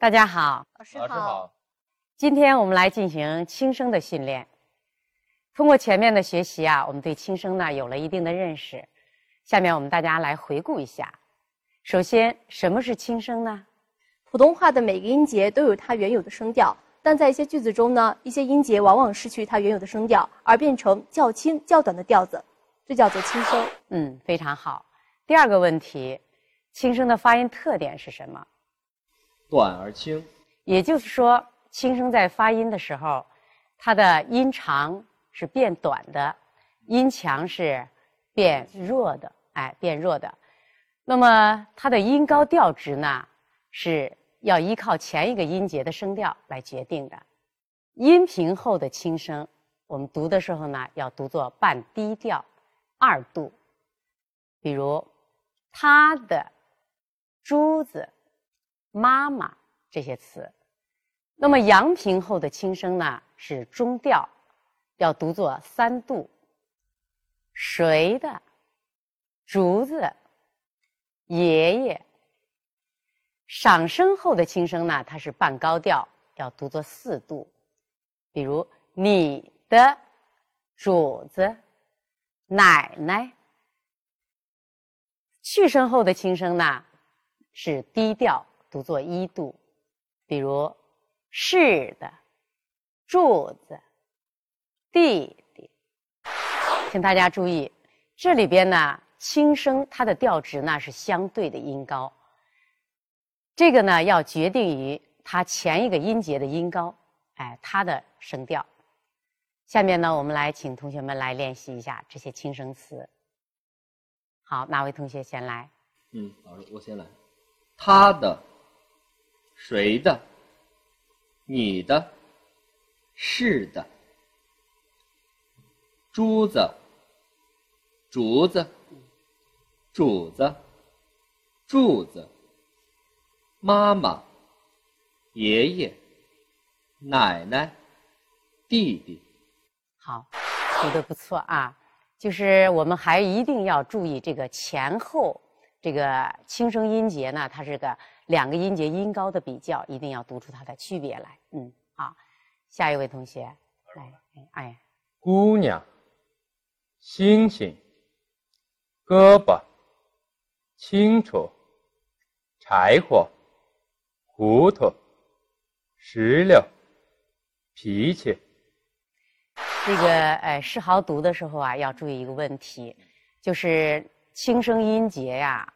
大家好，老师老师好，今天我们来进行轻声的训练。通过前面的学习啊，我们对轻声呢有了一定的认识。下面我们大家来回顾一下。首先，什么是轻声呢？普通话的每个音节都有它原有的声调，但在一些句子中呢，一些音节往往失去它原有的声调，而变成较轻、较短的调子，这叫做轻声。嗯，非常好。第二个问题，轻声的发音特点是什么？短而轻，也就是说，轻声在发音的时候，它的音长是变短的，音强是变弱的，哎，变弱的。那么它的音高调值呢，是要依靠前一个音节的声调来决定的。音平后的轻声，我们读的时候呢，要读作半低调，二度。比如他的、珠子。妈妈这些词，那么阳平后的轻声呢是中调，要读作三度。谁的？竹子。爷爷。上声后的轻声呢，它是半高调，要读作四度。比如你的主子，奶奶。去声后的轻声呢是低调。读作一度，比如是的，柱子，弟弟，请大家注意，这里边呢，轻声它的调值呢是相对的音高，这个呢要决定于它前一个音节的音高，哎，它的声调。下面呢，我们来请同学们来练习一下这些轻声词。好，哪位同学先来？嗯，老师，我先来。他的。谁的？你的？是的。珠子，竹子，主子，柱子。妈妈，爷爷，奶奶，弟弟。好，读的不错啊。就是我们还一定要注意这个前后这个轻声音节呢，它是个。两个音节音高的比较，一定要读出它的区别来。嗯，好，下一位同学，来，哎，姑娘，星星，胳膊，清楚，柴火，糊涂，石榴，脾气。这个，呃，世豪读的时候啊，要注意一个问题，就是轻声音节呀。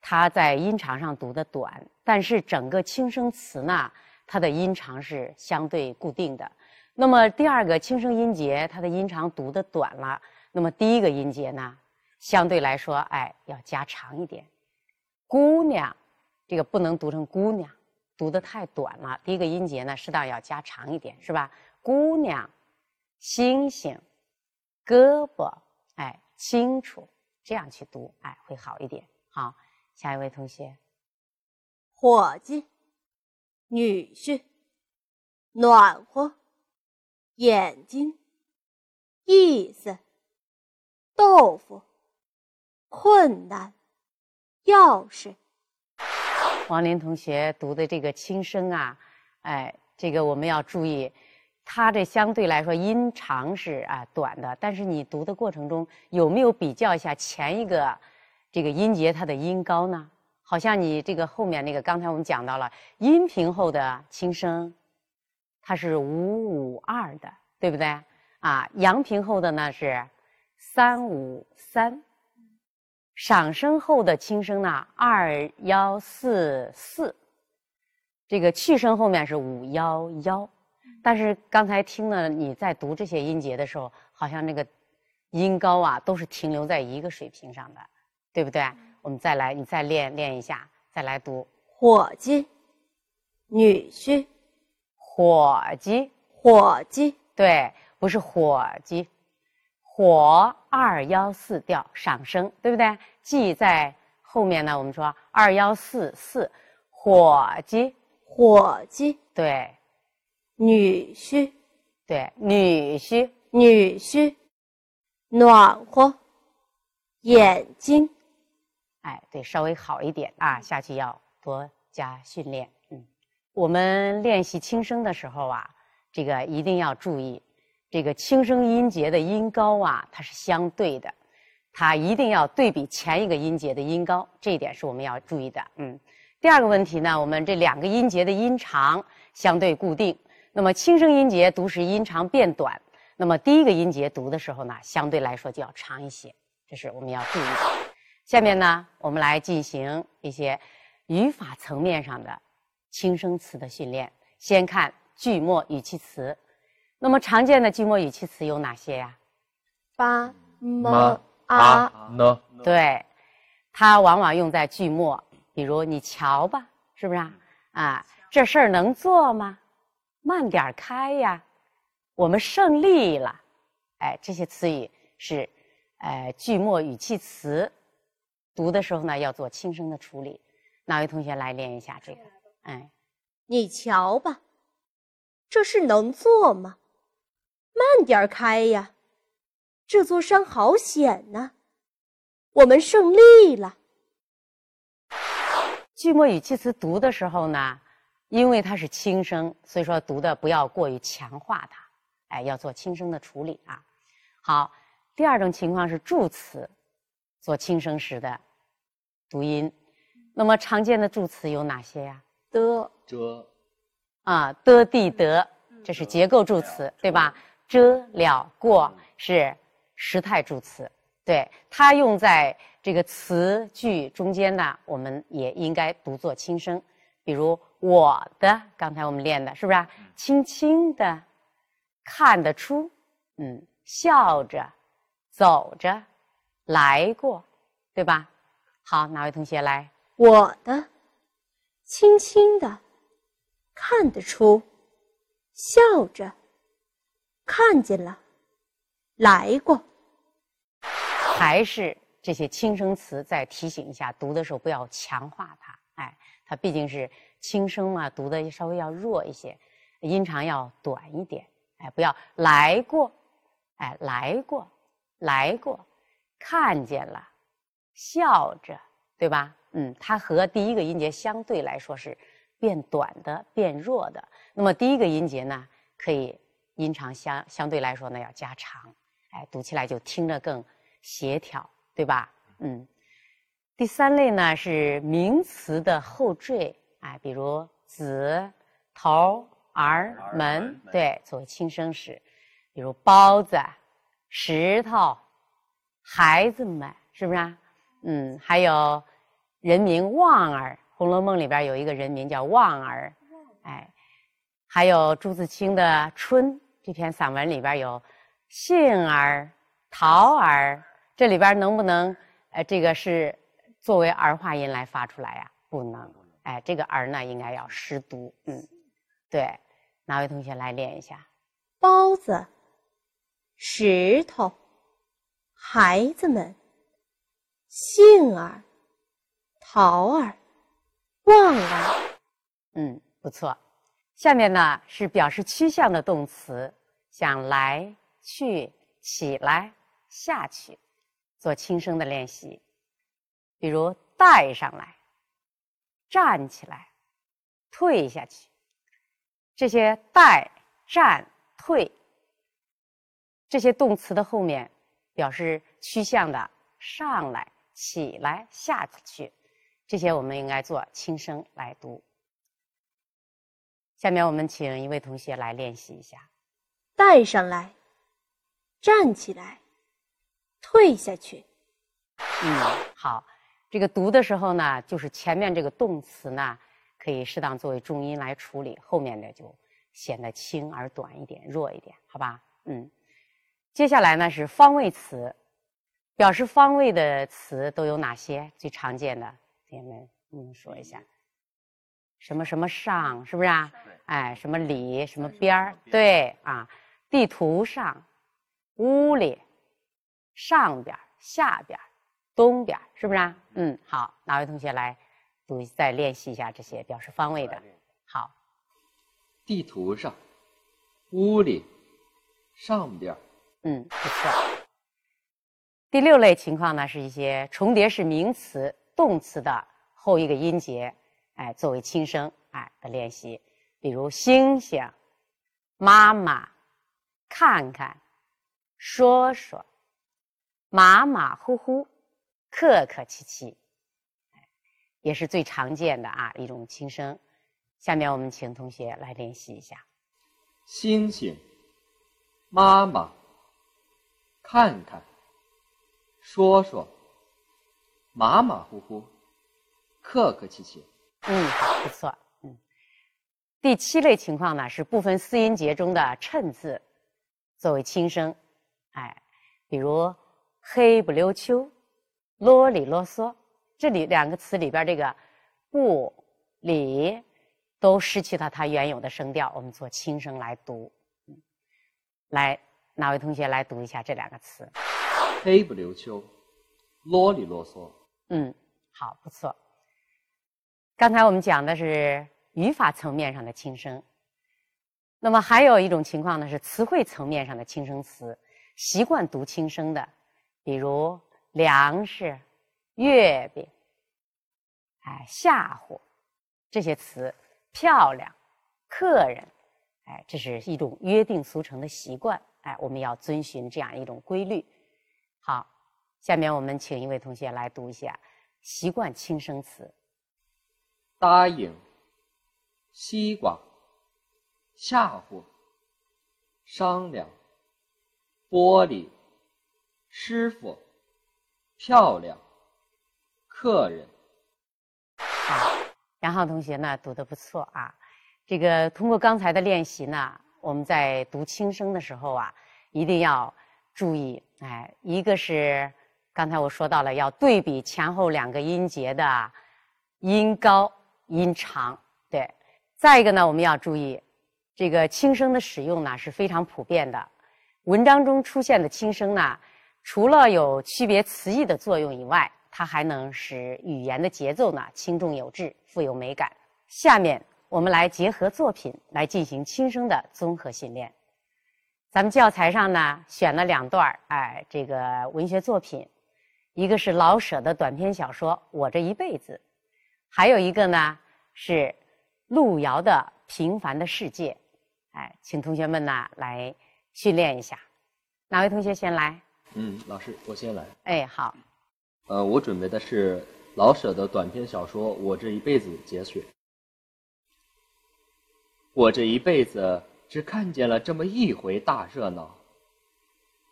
它在音长上读的短，但是整个轻声词呢，它的音长是相对固定的。那么第二个轻声音节，它的音长读的短了，那么第一个音节呢，相对来说，哎，要加长一点。姑娘，这个不能读成姑娘，读的太短了。第一个音节呢，适当要加长一点，是吧？姑娘，星星，胳膊，哎，清楚，这样去读，哎，会好一点。好。下一位同学，伙计，女婿，暖和，眼睛，意思，豆腐，困难，钥匙。王林同学读的这个轻声啊，哎，这个我们要注意，他这相对来说音长是啊短的，但是你读的过程中有没有比较一下前一个？这个音节它的音高呢，好像你这个后面那个，刚才我们讲到了音平后的轻声，它是五五二的，对不对？啊，阳平后的呢是三五三，上声后的轻声呢二幺四四，这个去声后面是五幺幺，但是刚才听了你在读这些音节的时候，好像那个音高啊都是停留在一个水平上的。对不对？我们再来，你再练练一下，再来读。伙计，女婿，伙计，伙计，对，不是伙计，火二幺四调上升，对不对？记在后面呢。我们说二幺四四，伙计，伙计，对，女婿，对，女婿，女婿，暖和，眼睛。哎，对，稍微好一点啊，下去要多加训练。嗯，我们练习轻声的时候啊，这个一定要注意，这个轻声音节的音高啊，它是相对的，它一定要对比前一个音节的音高，这一点是我们要注意的。嗯，第二个问题呢，我们这两个音节的音长相对固定，那么轻声音节读时音长变短，那么第一个音节读的时候呢，相对来说就要长一些，这是我们要注意的。下面呢，我们来进行一些语法层面上的。轻声词的训练，先看句末语气词。那么常见的句末语气词有哪些呀？吧、么、啊、呢？对，它往往用在句末，比如你瞧吧，是不是啊？啊，这事儿能做吗？慢点开呀，我们胜利了。哎，这些词语是，呃，句末语气词，读的时候呢要做轻声的处理。哪位同学来练一下这个？哎，你瞧吧，这事能做吗？慢点开呀，这座山好险呐！我们胜利了。句末语气词读的时候呢，因为它是轻声，所以说读的不要过于强化它，哎，要做轻声的处理啊。好，第二种情况是助词做轻声时的读音，那么常见的助词有哪些呀？的、遮、啊，的、地、得，这是结构助词，对吧？遮、了、过是时态助词，对它用在这个词句中间呢，我们也应该读作轻声。比如我的，刚才我们练的是不是？啊轻轻的，看得出，嗯，笑着，走着，来过，对吧？好，哪位同学来？我的，轻轻的，看得出，笑着，看见了，来过。还是这些轻声词，再提醒一下，读的时候不要强化它。哎，它毕竟是轻声嘛，读的稍微要弱一些，音长要短一点。哎，不要来过，哎，来过，来过，看见了，笑着，对吧？嗯，它和第一个音节相对来说是变短的、变弱的。那么第一个音节呢，可以音长相相对来说呢要加长，哎，读起来就听着更。协调，对吧？嗯，第三类呢是名词的后缀，哎，比如子、头、儿、门，对，作为轻声时，比如包子、石头、孩子们，是不是啊？嗯，还有人名望儿，《红楼梦》里边有一个人名叫望儿，哎，还有朱自清的《春》这篇散文里边有杏儿、桃儿。这里边能不能，呃，这个是作为儿化音来发出来呀？不能，哎，这个儿呢应该要失读，嗯，对，哪位同学来练一下？包子、石头、孩子们、杏儿、桃儿、望儿，嗯，不错。下面呢是表示趋向的动词，像来、去、起来、下去。做轻声的练习，比如带上来、站起来、退下去，这些带、站、退这些动词的后面表示趋向的上来、起来、下去，这些我们应该做轻声来读。下面我们请一位同学来练习一下：带上来、站起来。退下去。嗯，好，这个读的时候呢，就是前面这个动词呢，可以适当作为重音来处理，后面的就显得轻而短一点，弱一点，好吧？嗯，接下来呢是方位词，表示方位的词都有哪些？最常见的，同学们，嗯，说一下，什么什么上，是不是啊？哎，什么里，什么边儿？对啊，地图上，屋里。上边、下边、东边，是不是啊？嗯，好，哪位同学来读，再练习一下这些表示方位的。好，地图上，屋里，上边。嗯，不错。第六类情况呢，是一些重叠式名词、动词的后一个音节，哎，作为轻声哎的练习。比如星星、妈妈、看看、说说、马马虎虎、客客气气，也是最常见的啊一种轻声。下面我们请同学来练习一下。星星，妈妈，看看，说说，马马虎虎，客客气气。嗯，不错。嗯，第七类情况呢是部分四音节中的衬字作为轻声，哎，比如黑不溜秋、啰里啰嗦，这里两个词里边这个不、里。都失去了它原有的声调，我们做轻声来读。来，哪位同学来读一下这两个词？黑不溜秋，啰里啰嗦。嗯，好，不错。刚才我们讲的是语法层面上的轻声，那么还有一种情况呢，是词汇层面上的轻声词，习惯读轻声的，比如粮食、月饼、哎吓唬这些词。漂亮，客人，哎，这是一种约定俗成的习惯，哎，我们要遵循这样一种规律。好，下面我们请一位同学来读一下习惯轻声词：答应、西瓜、吓唬、商量、玻璃、师傅、漂亮、客人。好杨浩同学呢读的不错啊，这个通过刚才的练习呢，我们在读轻声的时候啊，一定要注意，哎，一个是刚才我说到了要对比前后两个音节的音高音长，对，再一个呢，我们要注意这个轻声的使用呢是非常普遍的，文章中出现的轻声呢，除了有区别词义的作用以外。它还能使语言的节奏呢轻重有致，富有美感。下面我们来结合作品来进行轻声的综合训练。咱们教材上呢选了两段哎，这个文学作品，一个是老舍的短篇小说《我这一辈子》，还有一个呢是路遥的《平凡的世界》。哎，请同学们呢来训练一下。哪位同学先来？嗯，老师，我先来。哎，好。呃，我准备的是老舍的短篇小说《我这一辈子》节选。我这一辈子只看见了这么一回大热闹，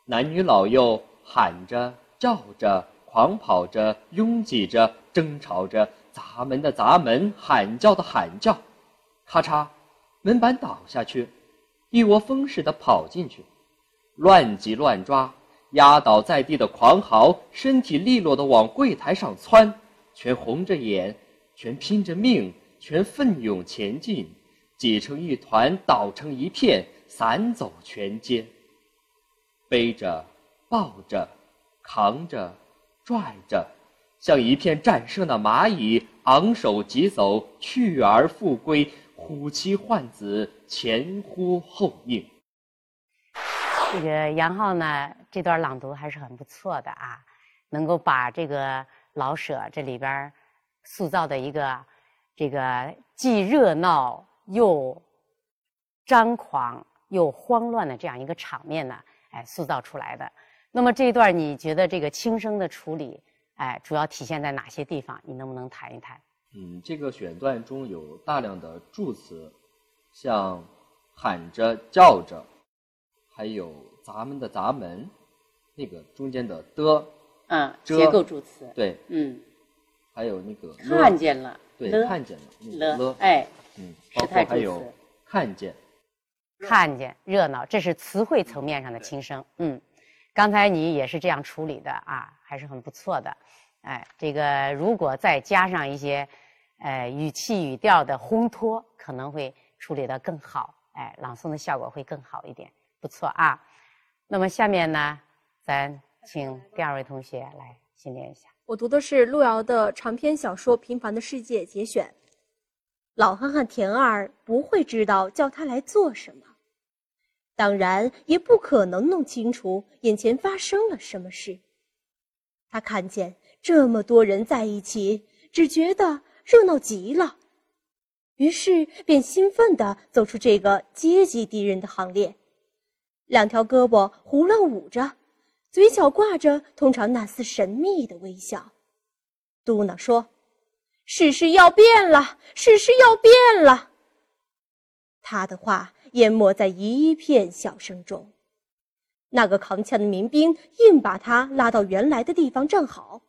男女老幼喊着、叫着、狂跑着、拥挤着、争吵着，砸门的砸门，喊叫的喊叫，咔嚓，门板倒下去，一窝蜂似的跑进去，乱挤乱抓。压倒在地的狂嚎，身体利落的往柜台上窜，全红着眼，全拼着命，全奋勇前进，挤成一团，倒成一片，散走全街。背着，抱着，扛着，拽着，像一片战胜的蚂蚁，昂首疾走，去而复归，呼妻唤子，前呼后应。这个杨浩呢，这段朗读还是很不错的啊，能够把这个老舍这里边塑造的一个这个既热闹又张狂又慌乱的这样一个场面呢，哎，塑造出来的。那么这一段你觉得这个轻声的处理，哎，主要体现在哪些地方？你能不能谈一谈？嗯，这个选段中有大量的助词，像喊着、叫着。还有咱们的咱们，那个中间的的，嗯，结构助词，对，嗯，还有那个看见了，对，看见了，了，哎，嗯，包括还有看见，看见热闹，这是词汇层面上的轻声，嗯，刚才你也是这样处理的啊，还是很不错的，哎，这个如果再加上一些，呃，语气语调的烘托，可能会处理的更好，哎，朗诵的效果会更好一点。不错啊，那么下面呢，咱请第二位同学来训练一下。我读的是路遥的长篇小说《平凡的世界》节选。老汉和田二不会知道叫他来做什么，当然也不可能弄清楚眼前发生了什么事。他看见这么多人在一起，只觉得热闹极了。于是便兴奋地走出这个阶级敌人的行列，两条胳膊胡乱舞着，嘴角挂着通常那丝神秘的微笑，嘟囔说：“世事要变了，世事要变了。”他的话淹没在一片笑声中。那个扛枪的民兵硬把他拉到原来的地方站好，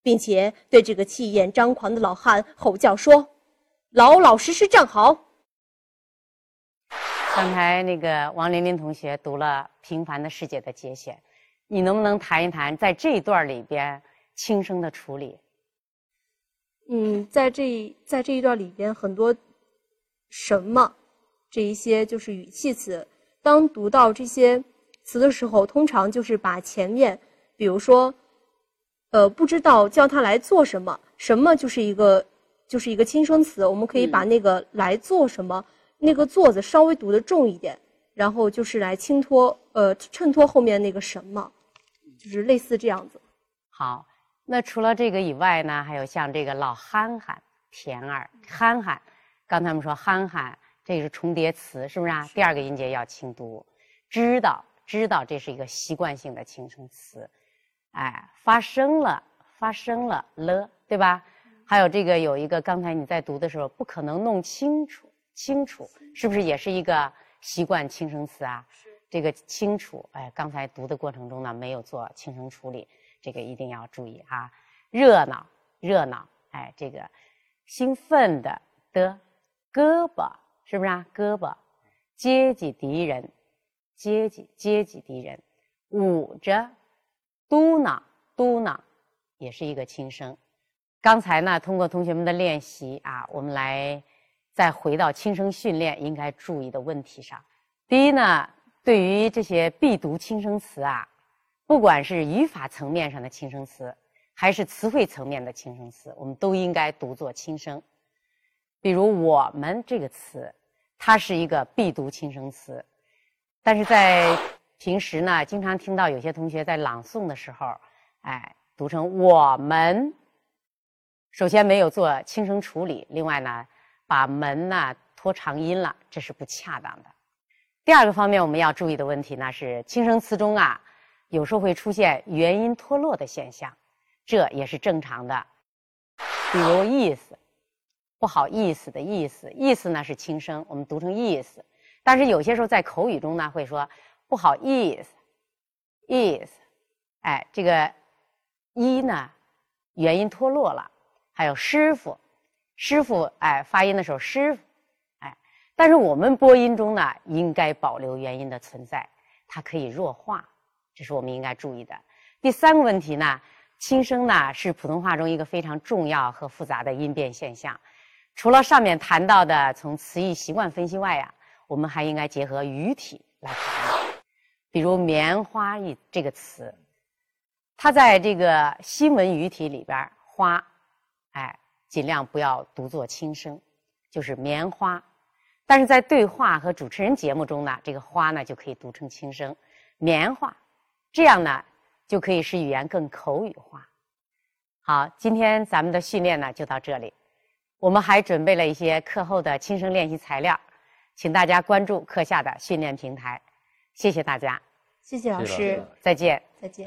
并且对这个气焰张狂的老汉吼叫说。老老实实站好。刚才那个王琳琳同学读了《平凡的世界》的节选，你能不能谈一谈在这一段里边轻声的处理？嗯，在这在这一段里边，很多什么这一些就是语气词。当读到这些词的时候，通常就是把前面，比如说，呃，不知道叫他来做什么，什么就是一个。就是一个轻声词，我们可以把那个来做什么，那个“做”字稍微读的重一点，然后就是来轻托，呃，衬托后面那个什么，就是类似这样子。好，那除了这个以外呢，还有像这个老憨憨、田儿、憨憨，刚才我们说憨憨，这是重叠词，是不是啊？第二个音节要轻读。知道，知道，这是一个习惯性的轻声词。哎，发生了，发生了了，对吧？还有这个有一个，刚才你在读的时候不可能弄清楚，清楚是不是也是一个习惯轻声词啊？是这个清楚，哎，刚才读的过程中呢没有做轻声处理，这个一定要注意啊。热闹，热闹，哎，这个兴奋的的胳膊是不是啊？胳膊，阶级敌人，阶级阶级敌人，捂着，嘟囔嘟囔，也是一个轻声。刚才呢，通过同学们的练习啊，我们来再回到轻声训练应该注意的问题上。第一呢，对于这些必读轻声词啊，不管是语法层面上的轻声词，还是词汇层面的轻声词，我们都应该读作轻声。比如“我们”这个词，它是一个必读轻声词，但是在平时呢，经常听到有些同学在朗诵的时候，哎，读成“我们”。首先没有做轻声处理，另外呢，把门呢拖长音了，这是不恰当的。第二个方面我们要注意的问题呢是轻声词中啊，有时候会出现元音脱落的现象，这也是正常的。比如意思，不好意思的意思，意思呢是轻声，我们读成意思，但是有些时候在口语中呢会说不好意思，意思，哎，这个一呢元音脱落了。还有师傅，师傅，哎，发音的时候师傅，哎，但是我们播音中呢，应该保留元音的存在，它可以弱化，这是我们应该注意的。第三个问题呢，轻声呢是普通话中一个非常重要和复杂的音变现象。除了上面谈到的从词义习惯分析外呀，我们还应该结合语体来谈。比如“棉花”一这个词，它在这个新闻语体里边，“花”。哎，尽量不要读作轻声，就是棉花。但是在对话和主持人节目中呢，这个花呢就可以读成轻声，棉花。这样呢就可以使语言更口语化。好，今天咱们的训练呢就到这里。我们还准备了一些课后的轻声练习材料，请大家关注课下的训练平台。谢谢大家，谢谢老师，再见，再见。